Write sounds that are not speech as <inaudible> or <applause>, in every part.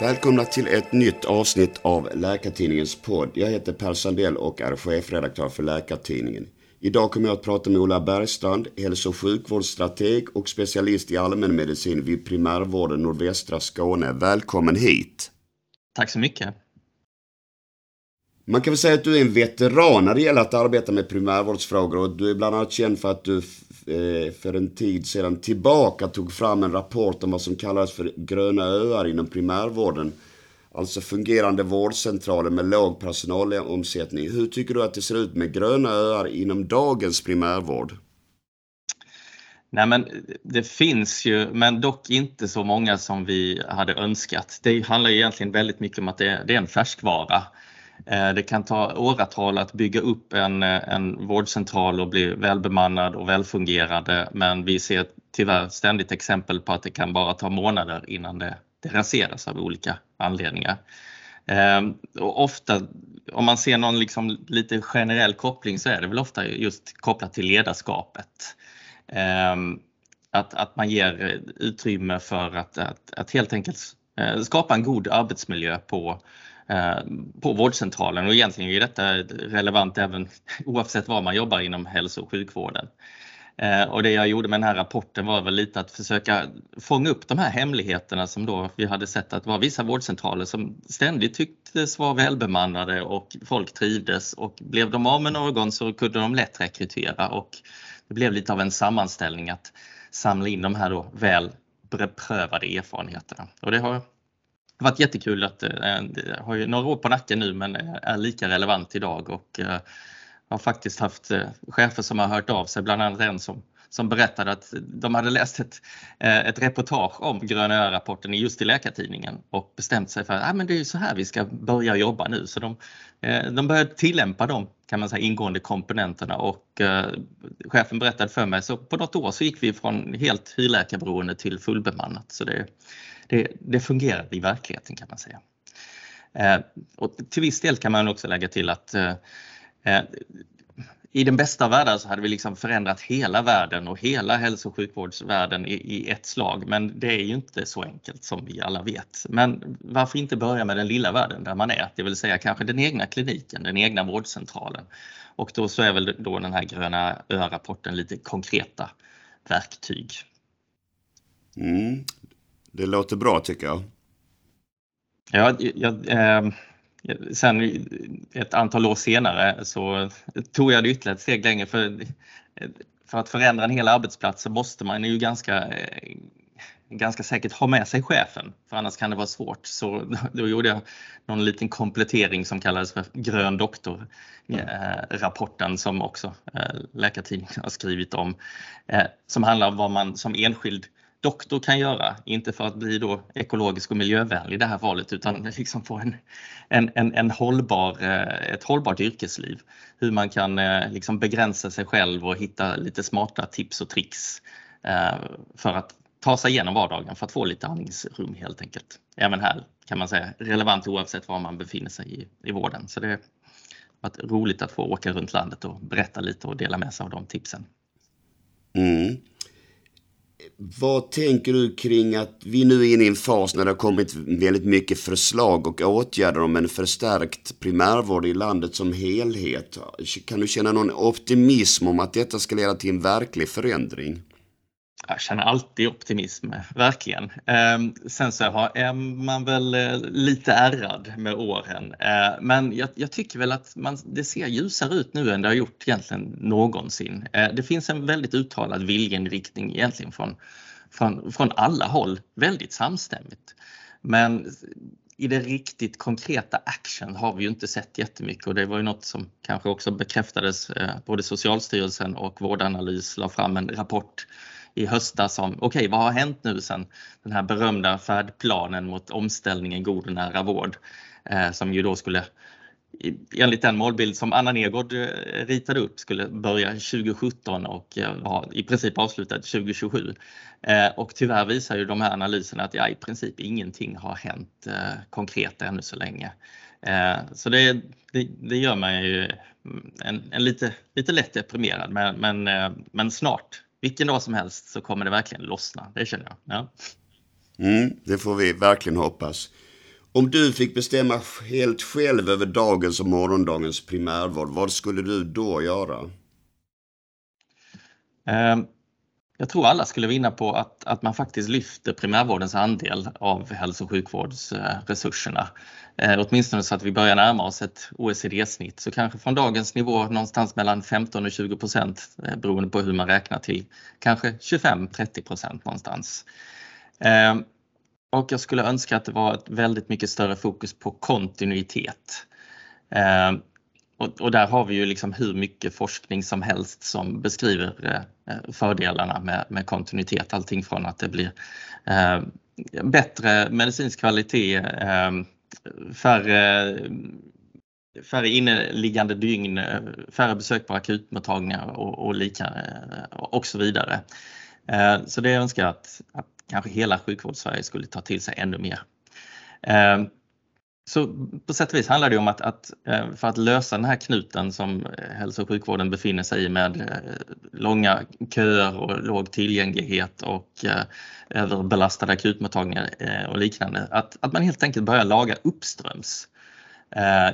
Välkomna till ett nytt avsnitt av Läkartidningens podd. Jag heter Per Sandell och är chefredaktör för Läkartidningen. Idag kommer jag att prata med Ola Bergstrand, hälso och sjukvårdsstrateg och specialist i allmänmedicin vid primärvården nordvästra Skåne. Välkommen hit! Tack så mycket! Man kan väl säga att du är en veteran när det gäller att arbeta med primärvårdsfrågor och du är bland annat känd för att du eh, för en tid sedan tillbaka tog fram en rapport om vad som kallas för gröna öar inom primärvården. Alltså fungerande vårdcentraler med låg personalomsättning. Hur tycker du att det ser ut med gröna öar inom dagens primärvård? Nej, men det finns ju, men dock inte så många som vi hade önskat. Det handlar egentligen väldigt mycket om att det är en färskvara. Eh, det kan ta åratal att bygga upp en, eh, en vårdcentral och bli välbemannad och välfungerande men vi ser tyvärr ständigt exempel på att det kan bara ta månader innan det, det raseras av olika anledningar. Ehm, och ofta, om man ser någon liksom lite generell koppling så är det väl ofta just kopplat till ledarskapet. Ehm, att, att man ger utrymme för att, att, att helt enkelt eh, skapa en god arbetsmiljö på Eh, på vårdcentralen och egentligen är detta relevant även <laughs> oavsett var man jobbar inom hälso och sjukvården. Eh, och det jag gjorde med den här rapporten var väl lite att försöka fånga upp de här hemligheterna som då vi hade sett att det var vissa vårdcentraler som ständigt tycktes vara välbemannade och folk trivdes och blev de av med någon så kunde de lätt rekrytera och det blev lite av en sammanställning att samla in de här då väl beprövade erfarenheterna. Och det har det har varit jättekul att eh, det har ju några år på nacken nu men eh, är lika relevant idag. Och eh, har faktiskt haft chefer som har hört av sig, bland annat en som, som berättade att de hade läst ett, eh, ett reportage om Gröna Ö-rapporten just i Läkartidningen och bestämt sig för att ah, men det är så här vi ska börja jobba nu. Så de, eh, de började tillämpa de kan man säga, ingående komponenterna och eh, chefen berättade för mig så på något år så gick vi från helt hyrläkarberoende till fullbemannat. Så det, det, det fungerar i verkligheten kan man säga. Och till viss del kan man också lägga till att i den bästa världen så hade vi liksom förändrat hela världen och hela hälso och sjukvårdsvärlden i, i, ett slag. Men det är ju inte så enkelt som vi alla vet. Men varför inte börja med den lilla världen där man är, det vill säga kanske den egna kliniken, den egna vårdcentralen. Och då så är väl då den här gröna ö-rapporten lite konkreta verktyg. Mm. Det låter bra tycker jag. Ja, jag, eh, sen ett antal år senare så tog jag det ytterligare ett steg längre. För, för att förändra en hel arbetsplats så måste man ju ganska, ganska säkert ha med sig chefen, för annars kan det vara svårt. Så då gjorde jag någon liten komplettering som kallades för grön doktor, eh, rapporten som också eh, Läkartidningen har skrivit om, eh, som handlar om vad man som enskild doktor kan göra, inte för att bli då ekologisk och miljövänlig i det här valet utan <laughs> liksom få en, en, en, en hållbar, eh, ett hållbart yrkesliv. Hur man kan eh, liksom begränsa sig själv och hitta lite smarta tips och tricks eh, för att ta sig igenom vardagen för att få lite andningsrum helt enkelt. Även här kan man säga relevant oavsett var man befinner sig i, i vården. Så det har varit roligt att få åka runt landet och berätta lite och dela med sig av de tipsen. Mm. Vad tänker du kring att vi nu är inne i en fas när det har kommit väldigt mycket förslag och åtgärder om en förstärkt primärvård i landet som helhet? Kan du känna någon optimism om att detta ska leda till en verklig förändring? Jag känner alltid optimism, verkligen. Ehm, sen så är man väl eh, lite ärrad med åren. Eh, men jag, jag tycker väl att man, det ser ljusare ut nu än det har gjort egentligen någonsin. Eh, det finns en väldigt uttalad viljeinriktning egentligen från, från, från alla håll, väldigt samstämmigt. Men i det riktigt konkreta action har vi ju inte sett jättemycket och det var ju något som kanske också bekräftades. Både Socialstyrelsen och Vårdanalys la fram en rapport i höstas om okej, okay, vad har hänt nu sen den här berömda färdplanen mot omställningen god och nära vård eh, som ju då skulle enligt den målbild som Anna Nergård eh, ritade upp skulle börja 2017 och eh, var i princip avslutad 2027. Eh, och tyvärr visar ju de här analyserna att ja, i princip ingenting har hänt konkret ännu så länge. Så det, det, det gör mig ju mm, en, en, lite, lite lätt deprimerad men, men, men snart vilken dag som helst så kommer det verkligen lossna. Det känner jag. Ja. Mm, det får vi verkligen hoppas. Om du fick bestämma helt själv över dagens och morgondagens primärvård, vad skulle du då göra? Ehm, jag tror alla skulle vinna på att, att man faktiskt lyfter primärvårdens andel av hälso och sjukvårdsresurserna. Eh, åtminstone så att vi börjar närma oss ett OECD-snitt. Så kanske från dagens nivå någonstans mellan 15 och 20 procent eh, beroende på hur man räknar till kanske 25-30 procent någonstans. Eh, och jag skulle önska att det var ett väldigt mycket större fokus på kontinuitet. Eh, och, och, där har vi ju liksom hur mycket forskning som helst som beskriver eh, eh, fördelarna med, med, kontinuitet. Allting från att det blir eh, bättre medicinsk kvalitet, eh, färre, färre inneliggande dygn, eh, färre besök på akutmottagningar och, och, lika, eh, och så vidare. Så det önskar jag att, att kanske hela sjukvårdssverige skulle ta till sig ännu mer. Så på sätt och vis handlar det om att, att, eh, för att lösa den här knuten som eh, hälso och sjukvården befinner sig i med eh, långa köer och låg tillgänglighet och överbelastade akutmottagningar och liknande. Att, att man helt enkelt börjar laga uppströms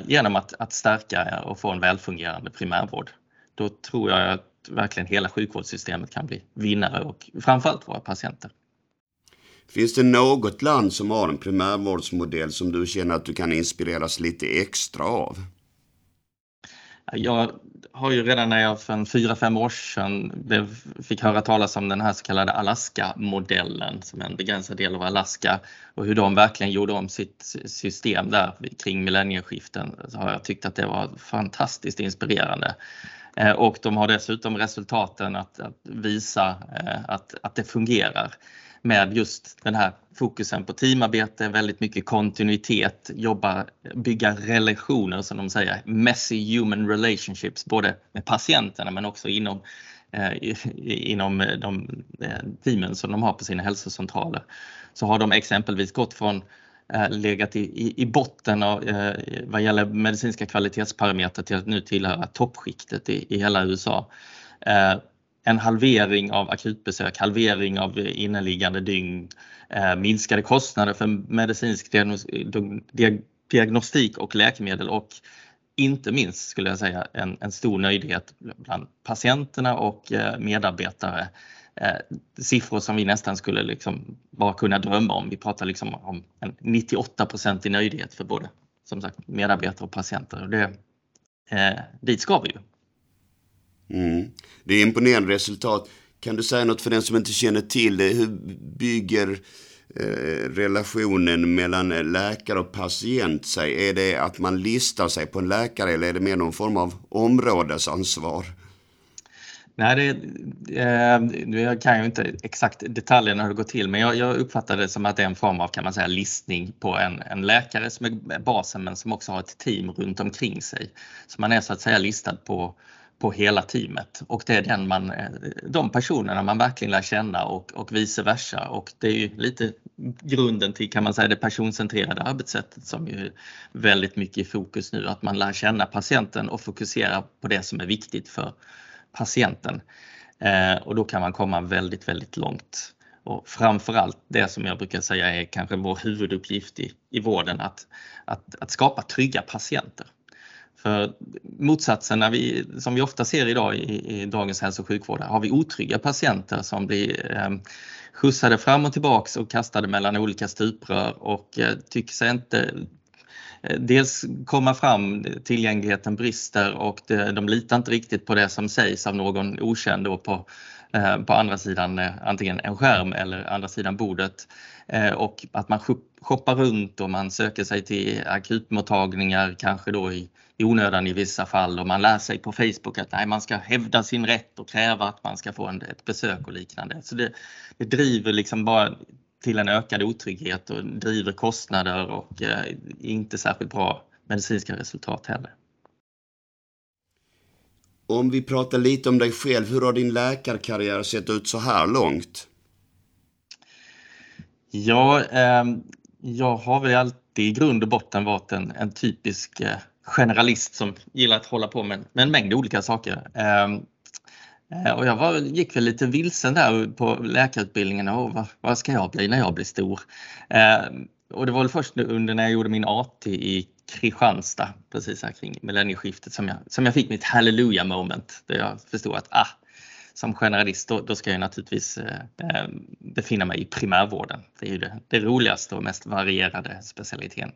genom att, att stärka och få en välfungerande primärvård. Då tror jag att verkligen hela sjukvårdssystemet kan bli vinnare och framförallt våra patienter. Finns det något land som har en primärvårdsmodell som du känner att du kan inspireras lite extra av? Jag har ju redan när jag för fyra, fem år sedan fick höra talas om den här så kallade Alaska-modellen som är en begränsad del av Alaska och hur de verkligen gjorde om sitt system där kring millennieskiften så har jag tyckt att det var fantastiskt inspirerande. Eh, och de har dessutom resultaten att, att visa eh, att, att det fungerar med just den här fokusen på teamarbete, väldigt mycket kontinuitet, jobba, bygga relationer som de säger, messy human relationships, både med patienterna men också inom, eh, inom de eh, teamen som de har på sina hälsocentraler. Så har de exempelvis gått från eh, legat i, i, i botten av, eh, vad gäller medicinska kvalitetsparametrar till att nu tillhöra toppskiktet i, i hela USA. Eh, en halvering av akutbesök, halvering av inneliggande dygn, eh, minskade kostnader för medicinsk diagnostik och läkemedel och inte minst skulle jag säga en, en stor nöjdhet bland patienterna och eh, medarbetare. Eh, siffror som vi nästan skulle liksom bara kunna drömma om. Vi pratar liksom om en 98 i nöjdhet för både som sagt medarbetare och patienter. Det, eh, dit ska vi ju. Mm. Det är imponerande resultat. Kan du säga något för den som inte känner till det? Hur bygger eh, relationen mellan eh, läkare och patient sig? Är det att man listar sig på en läkare eller är det mer någon form av områdesansvar? Nej, det, eh, jag kan ju inte exakt detaljerna hur det går till, men jag, jag uppfattar det som att det är en form av kan man säga listning på en, en läkare som är basen men som också har ett team runt omkring sig. Så man är så att säga listad på, på hela teamet och det är den man, eh, de personerna man verkligen lär känna och, och vice versa och det är ju lite grunden till kan man säga det personcentrerade arbetssättet som är väldigt mycket i fokus nu, att man lär känna patienten och fokusera på det som är viktigt för patienten. Eh, och då kan man komma väldigt, väldigt långt. Och framförallt det som jag brukar säga är kanske vår huvuduppgift i, i vården, att, att, att skapa trygga patienter. För motsatsen när vi, som vi ofta ser idag i, i dagens hälso och sjukvård, har vi otrygga patienter som blir eh, skjutsade fram och tillbaks och kastade mellan olika stuprör och eh, tycker sig inte eh, dels komma fram, tillgängligheten brister och de litar inte riktigt på det som sägs av någon okänd då på, eh, på andra sidan eh, antingen en skärm eller andra sidan bordet. Och att man shoppar runt och man söker sig till akutmottagningar, kanske då i, i onödan i vissa fall och man lär sig på Facebook att nej, man ska hävda sin rätt och kräva att man ska få en, ett besök och liknande. Så det, det driver liksom bara till en ökad otrygghet och driver kostnader och eh, inte särskilt bra medicinska resultat heller. Om vi pratar lite om dig själv, hur har din läkarkarriär sett ut så här långt? Ja, eh, jag har väl alltid i grund och botten varit en, en typisk eh, generalist som gillar att hålla på med, med en mängd olika saker. Ehm, eh, och jag var, gick väl lite vilsen där på läkarutbildningen. Och vad, vad ska jag bli när jag blir stor? Eh, och det var väl först under när jag gjorde min AT i Kristianstad precis här kring millennieskiftet som jag, som jag fick mitt hallelujah moment där jag förstod att ah, som generalist då, då ska jag naturligtvis eh, eh, befinna mig i primärvården. Det är ju det, det roligaste och mest varierade specialiteten.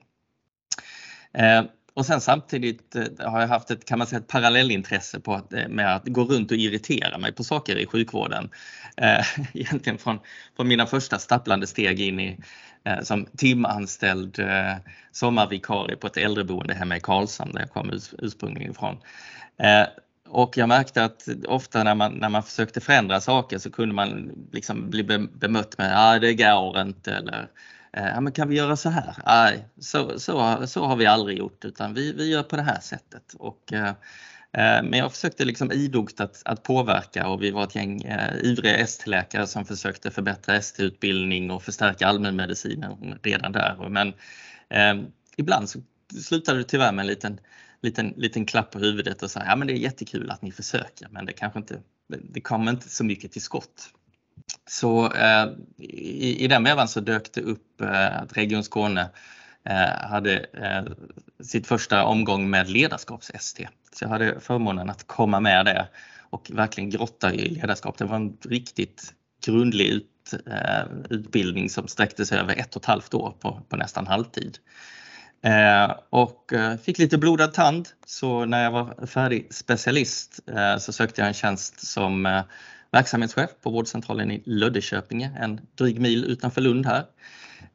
Eh, och sen samtidigt eh, har jag haft ett, kan man säga, ett parallellintresse på att, eh, med att gå runt och irritera mig på saker i sjukvården. Eh, <laughs> egentligen från, från mina första stapplande steg in i eh, som timanställd eh, sommarvikarie på ett äldreboende hemma i Karlshamn där jag kom ursprungligen ifrån. Eh, och jag märkte att ofta när man, när man försökte förändra saker så kunde man liksom bli bemött med att ah, det går inte eller Eh, ja, men kan vi göra så här? Nej, så, så, så har vi aldrig gjort utan vi, vi gör på det här sättet. Och, eh, eh, men jag försökte liksom idogt att, att påverka och vi var ett gäng eh, ivriga ST-läkare som försökte förbättra ST-utbildning och förstärka allmänmedicinen redan där. Men eh, ibland så slutade det tyvärr med en liten, liten, liten klapp på huvudet och sa ja men det är jättekul att ni försöker men det kanske inte, det kommer inte så mycket till skott. Så eh, i, i den vevan så dök det upp eh, att Region Skåne eh, hade eh, sitt första omgång med ledarskaps-ST. Så jag hade förmånen att komma med det och verkligen grotta i ledarskap. Det var en riktigt grundlig ut, eh, utbildning som sträckte sig över ett och ett halvt år på, på nästan halvtid. Eh, och eh, fick lite blodad tand så när jag var färdig specialist eh, så sökte jag en tjänst som eh, verksamhetschef på vårdcentralen i Löddeköpinge, en dryg mil utanför Lund här.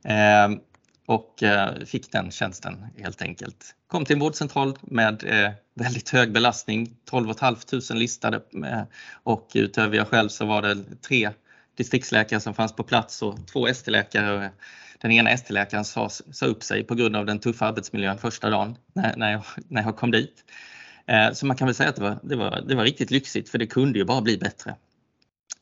Eh, och eh, fick den tjänsten helt enkelt. Kom till en vårdcentral med eh, väldigt hög belastning, 12 500 listade eh, och utöver jag själv så var det tre distriktsläkare som fanns på plats och två ST-läkare. Den ena ST-läkaren sa, sa upp sig på grund av den tuffa arbetsmiljön första dagen när, när, jag, när jag kom dit. Eh, så man kan väl säga att det var, det, var, det var riktigt lyxigt för det kunde ju bara bli bättre.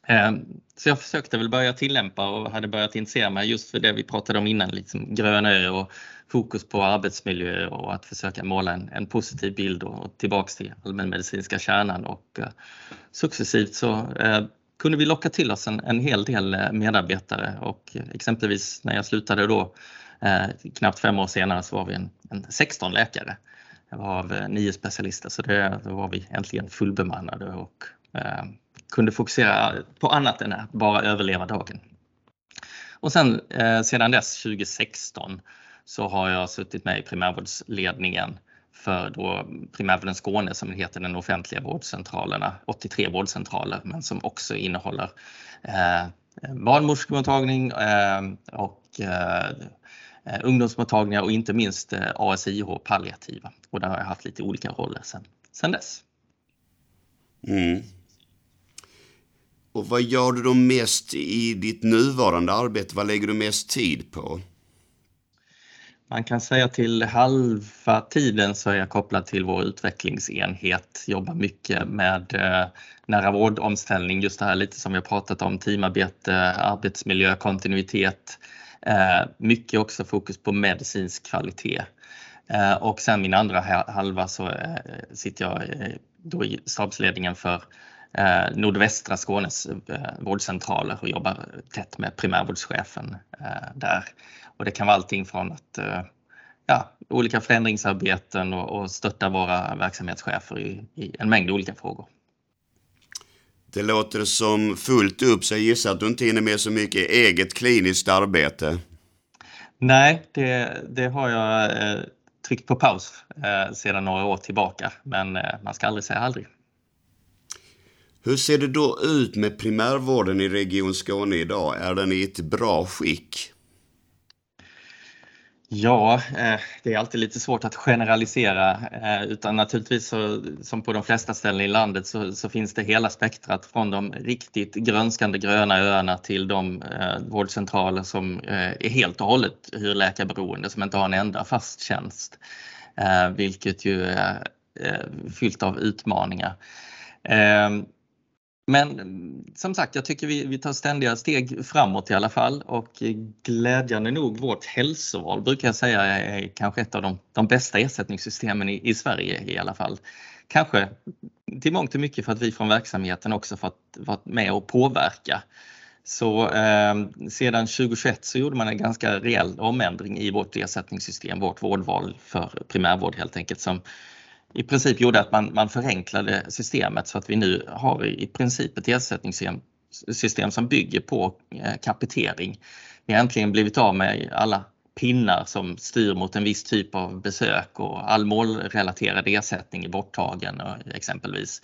Ehm, så jag försökte väl börja tillämpa och hade börjat intressera mig just för det vi pratade om innan, liksom gröna och fokus på arbetsmiljö och att försöka måla en, en positiv bild och tillbaks till allmänmedicinska kärnan. Och uh, successivt så uh, kunde vi locka till oss en, en hel del eh, medarbetare. Och exempelvis när jag slutade då uh, knappt fem år senare så var vi en, en 16 läkare. Av nio specialister så det, då var vi äntligen fullbemannade och ehm, kunde fokusera på annat än att bara överleva dagen. Och sen eh, sedan dess 2016 så har jag suttit med i primärvårdsledningen för då primärvården Skåne som heter den offentliga vårdcentralerna, 83 vårdcentraler men som också innehåller eh, barnmorskemottagning eh, och eh, ungdomsmottagningar och inte minst eh, ASIH palliativa. Och där har jag haft lite olika roller sedan dess. Mm. Och vad gör du då mest i ditt nuvarande arbete? Vad lägger du mest tid på? Man kan säga till halva tiden så är jag kopplad till vår utvecklingsenhet, jobbar mycket med eh, nära vårdomställning, just det här lite som vi har pratat om, teamarbete, arbetsmiljö, kontinuitet. Eh, mycket också fokus på medicinsk kvalitet. Eh, och sen min andra halva så sitter jag då i stabsledningen för eh, nordvästra Skånes eh, vårdcentraler och jobbar tätt med primärvårdschefen eh, där. Och det kan vara allting från att eh, ja, olika förändringsarbeten och, och stötta våra verksamhetschefer i, i en mängd olika frågor. Det låter som fullt upp, så jag gissar att du inte hinner med så mycket eget kliniskt arbete. Nej, det, det har jag eh, tryckt på paus eh, sedan några år tillbaka, men eh, man ska aldrig säga aldrig. Hur ser det då ut med primärvården i Region Skåne idag? Är den i ett bra skick? Ja, eh, det är alltid lite svårt att generalisera eh, utan naturligtvis så, som på de flesta ställen i landet så, så, finns det hela spektrat från de riktigt grönskande gröna öarna till de eh, vårdcentraler som är helt och hållet hyrläkarberoende som inte har en enda fast tjänst. Vilket ju är fyllt av utmaningar. Ehm, men som sagt, jag tycker vi, vi tar ständiga steg framåt i alla fall och glädjande nog vårt hälsoval brukar jag säga är kanske ett av de, de bästa ersättningssystemen i, i, Sverige i alla fall. Kanske till mångt och mycket för att vi från verksamheten också fått vara med och påverka Så eh, sedan 2021 så gjorde man en ganska rejäl omändring i vårt ersättningssystem, vårt vårdval för primärvård helt enkelt, som i princip gjorde att man, man förenklade systemet så att vi nu har i princip ett ersättningssystem system som bygger på eh, kapitering. Vi har äntligen blivit av med alla pinnar som styr mot en viss typ av besök och all målrelaterad ersättning är borttagen eh, exempelvis.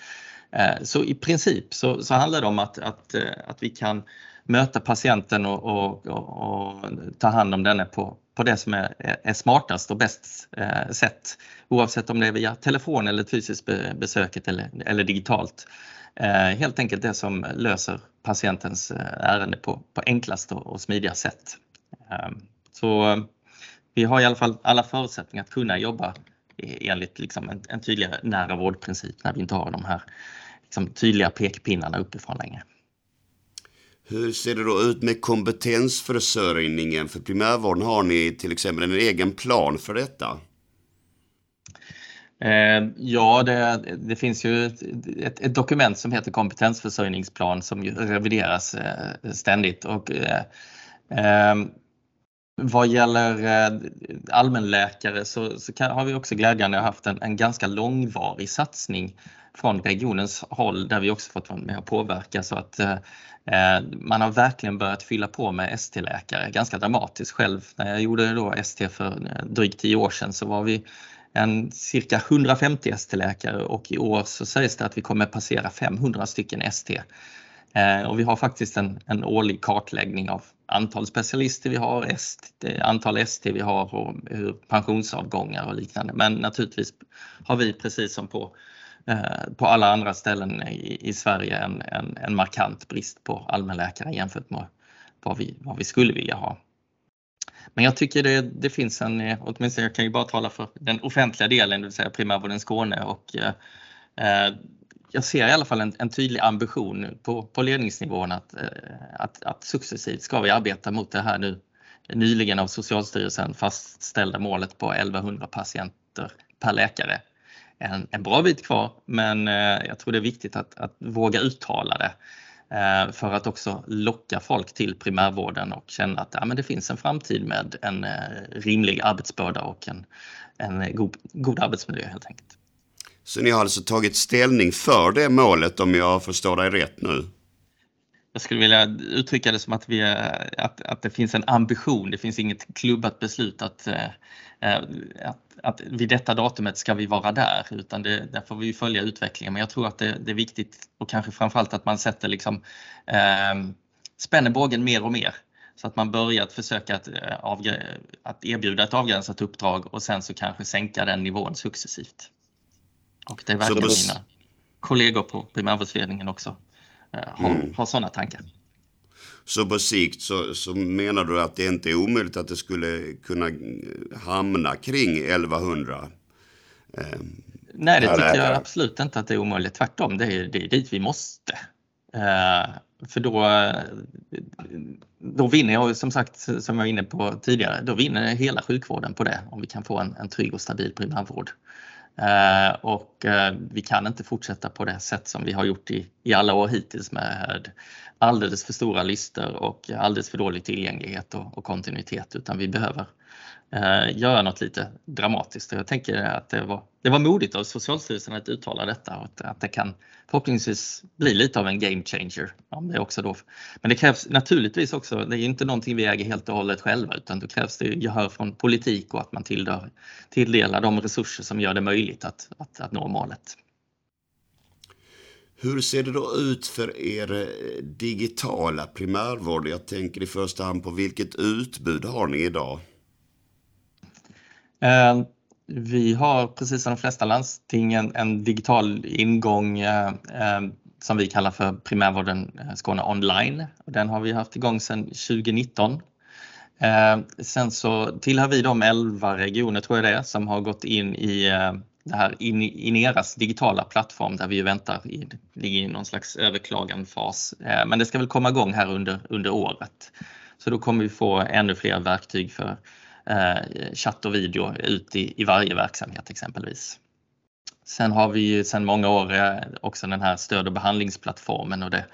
Eh, så i princip så, så handlar det om att, att, eh, att vi kan möta patienten och, och, och, och ta hand om denne på, på det som är, är smartast och bäst eh, sätt. Oavsett om det är via telefon eller fysiskt besöket eller, eller digitalt. Eh, helt enkelt det som löser patientens eh, ärende på, på enklast och, och smidigast sätt. Eh, så vi har i alla fall alla förutsättningar att kunna jobba enligt liksom en, en tydligare nära vårdprincip när vi inte har de här liksom, tydliga pekpinnarna uppifrån längre. Hur ser det då ut med kompetensförsörjningen? För primärvården har ni till exempel en egen plan för detta? Eh, ja, det, det, finns ju ett, ett, dokument som heter kompetensförsörjningsplan som revideras eh, ständigt. Och, eh, vad gäller eh, allmänläkare så, så kan, har vi också glädjande haft en, en, ganska långvarig satsning från regionens håll där vi också fått vara med och påverka så att eh, eh man har verkligen börjat fylla på med ST-läkare ganska dramatiskt. Själv när jag gjorde då ST för eh, drygt tio år sedan så var vi en cirka 150 ST-läkare och i år så sägs det att vi kommer passera 500 stycken ST. Eh, och vi har faktiskt en, en årlig kartläggning av antal specialister vi har, ST, eh, antal ST vi har och hur pensionsavgångar och liknande. Men naturligtvis har vi precis som på, eh, på alla andra ställen i, i Sverige en, en, en, markant brist på allmänläkare jämfört med vad vi, vad vi skulle vilja ha. Men jag tycker det, det finns en, eh, åtminstone jag kan ju bara tala för den offentliga delen, det vill säga primärvården Skåne och eh, jag ser i alla fall en, en tydlig ambition på, på ledningsnivån att, eh, att, att successivt ska vi arbeta mot det här nu nyligen av Socialstyrelsen fastställda målet på 1100 patienter per läkare. En, en bra bit kvar men eh, jag tror det är viktigt att, att våga uttala det eh, för att också locka folk till primärvården och känna att ja, men det finns en framtid med en rimlig arbetsbörda och en, en god, god arbetsmiljö helt enkelt. Så ni har alltså tagit ställning för det målet om jag förstår dig rätt nu? Jag skulle vilja uttrycka det som att, vi, att, att det finns en ambition, det finns inget klubbat beslut att, eh, att, att vid detta datumet ska vi vara där utan det, där får vi följa utvecklingen. Men jag tror att det, det är viktigt och kanske framförallt att man sätter liksom, eh, spänner bågen mer och mer så att man börjar att försöka att, eh, att erbjuda ett avgränsat uppdrag och sen så kanske sänka den nivån successivt. Och det verkar mina kollegor på primärvårdsledningen också eh, ha, mm. ha sådana tankar. Så på sikt så, så, menar du att det inte är omöjligt att det skulle kunna hamna kring 1100? Eh, Nej, det tycker jag absolut inte att det är omöjligt. Tvärtom, det är, det är dit vi måste. Eh, för då, då vinner jag, som sagt, som jag var inne på tidigare, då vinner hela sjukvården på det om vi kan få en, en trygg och stabil primärvård. Eh, och eh, vi kan inte fortsätta på det sätt som vi har gjort i, i alla år hittills med alldeles för stora listor och alldeles för dålig tillgänglighet och, och kontinuitet utan vi behöver eh, göra något lite dramatiskt. Jag tänker att det var, det var modigt av Socialstyrelsen att uttala detta och att, att det kan förhoppningsvis bli lite av en game changer. Om det också då. Men det krävs naturligtvis också, det är inte någonting vi äger helt och hållet själva utan då krävs det gehör från politik och att man tilldelar, tilldelar de resurser som gör det möjligt att, att, att nå målet. Hur ser det då ut för er eh, digitala primärvård? Jag tänker i första hand på vilket utbud har ni idag? Eh, vi har precis som de flesta landstingen en, digital ingång eh, eh som vi kallar för primärvården eh, Skåne online. Den har vi haft igång sedan 2019. Eh, sen så tillhör vi de 11 regioner, tror jag det är, som har gått in i eh, det här Ineras digitala plattform där vi väntar, i, ligger i någon slags överklaganfas. Eh, men det ska väl komma igång här under, under året. Så då kommer vi få ännu fler verktyg för eh, Eh, chatt och video ut i, i varje verksamhet exempelvis. Sen har vi ju sedan många år eh, också den här stöd och behandlingsplattformen och det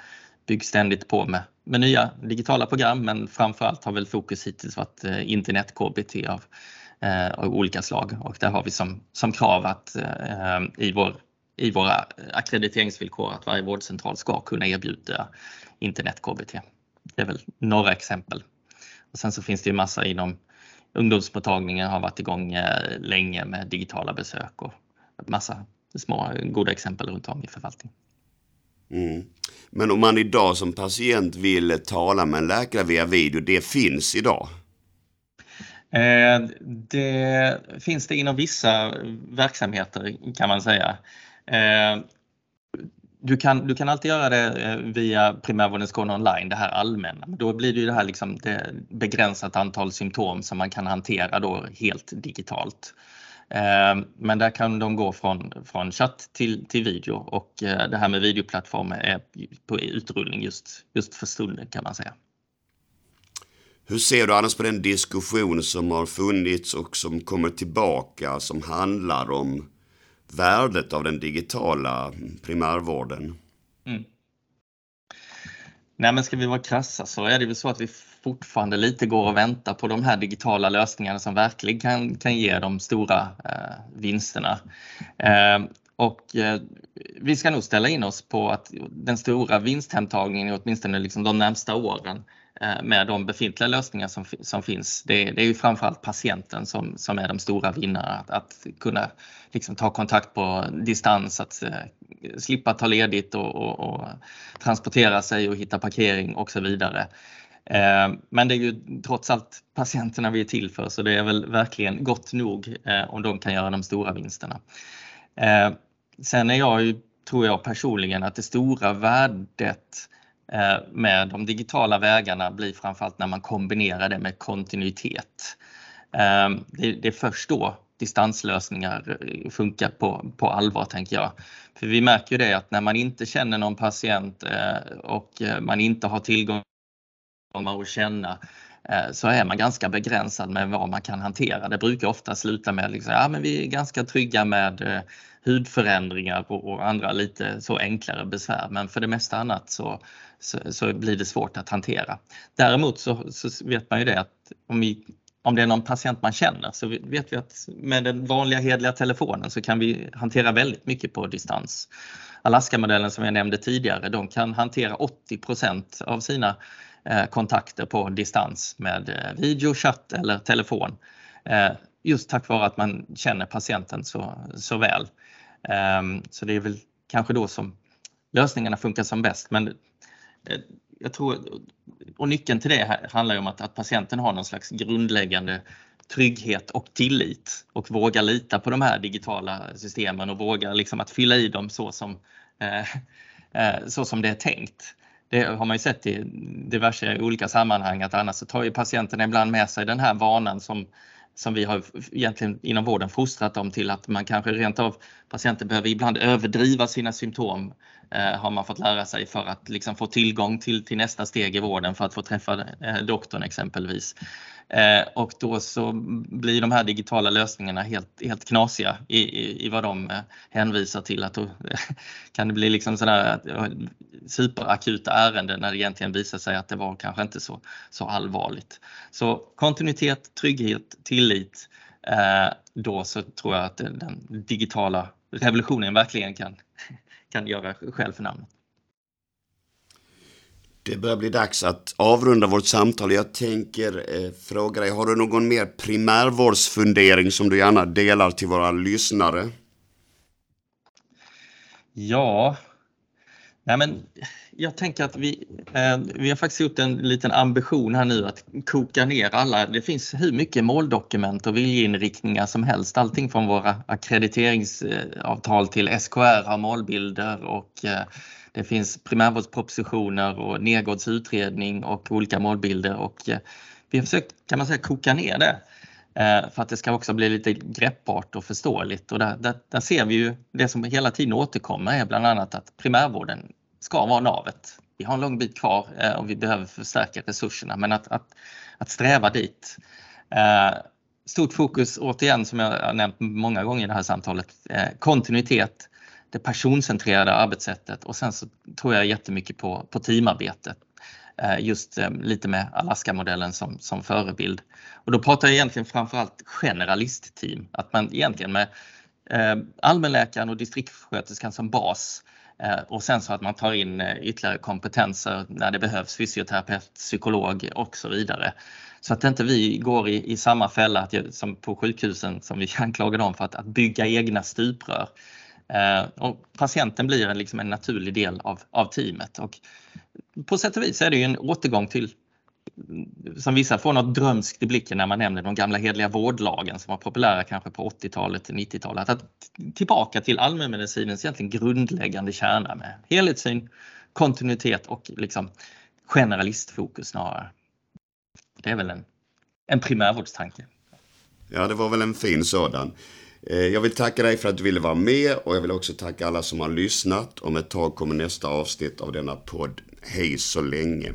byggs ständigt på med, med nya digitala program men framförallt har väl fokus hittills varit eh, internet-KBT av, av olika slag och där har vi som, som krav att i, vår, i våra ackrediteringsvillkor att varje vårdcentral ska kunna erbjuda internet-KBT. Det är väl några exempel. Och sen så finns det ju massa inom ungdomsmottagningen har varit igång eh, länge med digitala besök och massa små goda exempel runt om i förvaltningen. Mm. Men om man idag som patient vill tala med en läkare via video, det finns idag? Eh, det finns det inom vissa verksamheter kan man säga. Eh, du kan, du kan alltid göra det eh, via primärvården Skåne online, det här allmänna. Då blir det ju det här liksom det begränsat antal symptom som man kan hantera då helt digitalt. Eh, men där kan de gå från, från chatt till, till video och eh, det här med videoplattformen är på utrullning just, just för stunden kan man säga. Hur ser du annars på den diskussion som har funnits och som kommer tillbaka som handlar om värdet av den digitala primärvården? Mm. Nej men ska vi vara krassa så är det väl så att vi fortfarande lite går och väntar på de här digitala lösningarna som verkligen kan, kan ge de stora eh, vinsterna. Eh, och eh, vi ska nog ställa in oss på att den stora vinsthemtagningen åtminstone liksom de närmsta åren Eh, med de befintliga lösningar som, som finns. Det, det är ju framförallt patienten som, som är de stora vinnarna. Att, att kunna liksom ta kontakt på distans, att eh, slippa ta ledigt och, och, och, transportera sig och hitta parkering och så vidare. Eh, men det är ju trots allt patienterna vi är till för så det är väl verkligen gott nog eh, om de kan göra de stora vinsterna. Eh, sen är jag ju, tror jag personligen att det stora värdet Eh, med de digitala vägarna blir framförallt när man kombinerar det med kontinuitet. Eh, det är först då distanslösningar eh, funkar på, på allvar tänker jag. För vi märker ju det att när man inte känner någon patient och man inte har tillgång att känna så är man ganska begränsad med vad man kan hantera. Det brukar ofta sluta med att liksom, ja, vi är ganska trygga med hudförändringar och, andra lite så enklare besvär men för det mesta annat så, så, så blir det svårt att hantera. Däremot så, så, vet man ju det att om, vi, om det är någon patient man känner så vet vi att med den vanliga hedliga telefonen så kan vi hantera väldigt mycket på distans. Alaska-modellen som jag nämnde tidigare, de kan hantera 80% av sina eh, kontakter på distans med eh, video, chatt eller telefon. Eh, just tack vare att man känner patienten så, så väl. Ehm, så det är väl kanske då som lösningarna funkar som bäst. Men eh, jag tror, och nyckeln till det handlar om att, att patienten har någon slags grundläggande trygghet och tillit och vågar lita på de här digitala systemen och vågar liksom att fylla i dem så som, eh, eh så som det är tänkt. Det har man ju sett i diverse olika sammanhang att annars så tar ju patienten ibland med sig den här vanan som som vi har egentligen inom vården fostrat dem till att man kanske rent av patienter behöver ibland överdriva sina symptom. eh, Eh, har man fått lära sig för att liksom få tillgång till, till nästa steg i vården för att få träffa eh, doktorn exempelvis. Eh, och då så blir de här digitala lösningarna helt, helt knasiga i, i, i vad de hänvisar till. Att då kan det bli liksom sådär superakuta ärenden när det egentligen visar sig att det var kanske inte så, så allvarligt. Så kontinuitet, trygghet, tillit. Då så tror jag att den digitala revolutionen verkligen kan, kan göra skäl för namnet. Det börjar bli dags att avrunda vårt samtal. Jag tänker eh, fråga dig, har du någon mer primärvårdsfundering som du gärna delar till våra lyssnare? Ja, Nej, men jag tänker att vi, eh, vi har faktiskt gjort en liten ambition här nu att koka ner alla. Det finns hur mycket måldokument och viljeinriktningar som helst. Allting från våra ackrediteringsavtal till SKR har målbilder och eh, det finns primärvårdspropositioner och Nergårds utredning och olika målbilder och eh, vi har försökt kan man säga koka ner det eh, för att det ska också bli lite greppbart och förståeligt och där, där, där ser vi ju det som hela tiden återkommer är bland annat att primärvården ska vara navet. Vi har en lång bit kvar eh, och vi behöver förstärka resurserna men att, att, att sträva dit. Eh, stort fokus återigen som jag har nämnt många gånger i det här samtalet, eh, kontinuitet det personcentrerade arbetssättet och sen så tror jag jättemycket på, på teamarbetet. Eh, just eh, lite med Alaska-modellen som, som förebild. Och då pratar jag egentligen framförallt generalistteam, att man egentligen med eh, allmänläkaren och distriktssköterskan som bas Eh, och sen så att man tar in eh, ytterligare kompetenser när det behövs, fysioterapeut, psykolog och så vidare. Så att inte vi går i, i samma fälla att, som på sjukhusen som vi <laughs> anklagar dem för att, att bygga egna stuprör. Eh, och patienten blir en, liksom en naturlig del av, av teamet. Och på sätt och vis är det ju en återgång till som vissa får något drömskt i blicken när man nämner de gamla hedliga vårdlagen som var populära kanske på 80-talet 90-talet. Att tillbaka till allmänmedicinens egentligen grundläggande kärna med helhetssyn, kontinuitet och liksom generalistfokus snarare. Det är väl en, en primärvårdstanke. Ja, det var väl en fin sådan. Eh, jag vill tacka dig för att du ville vara med och jag vill också tacka alla som har lyssnat. Om ett tag kommer nästa avsnitt av denna podd. Hej så länge!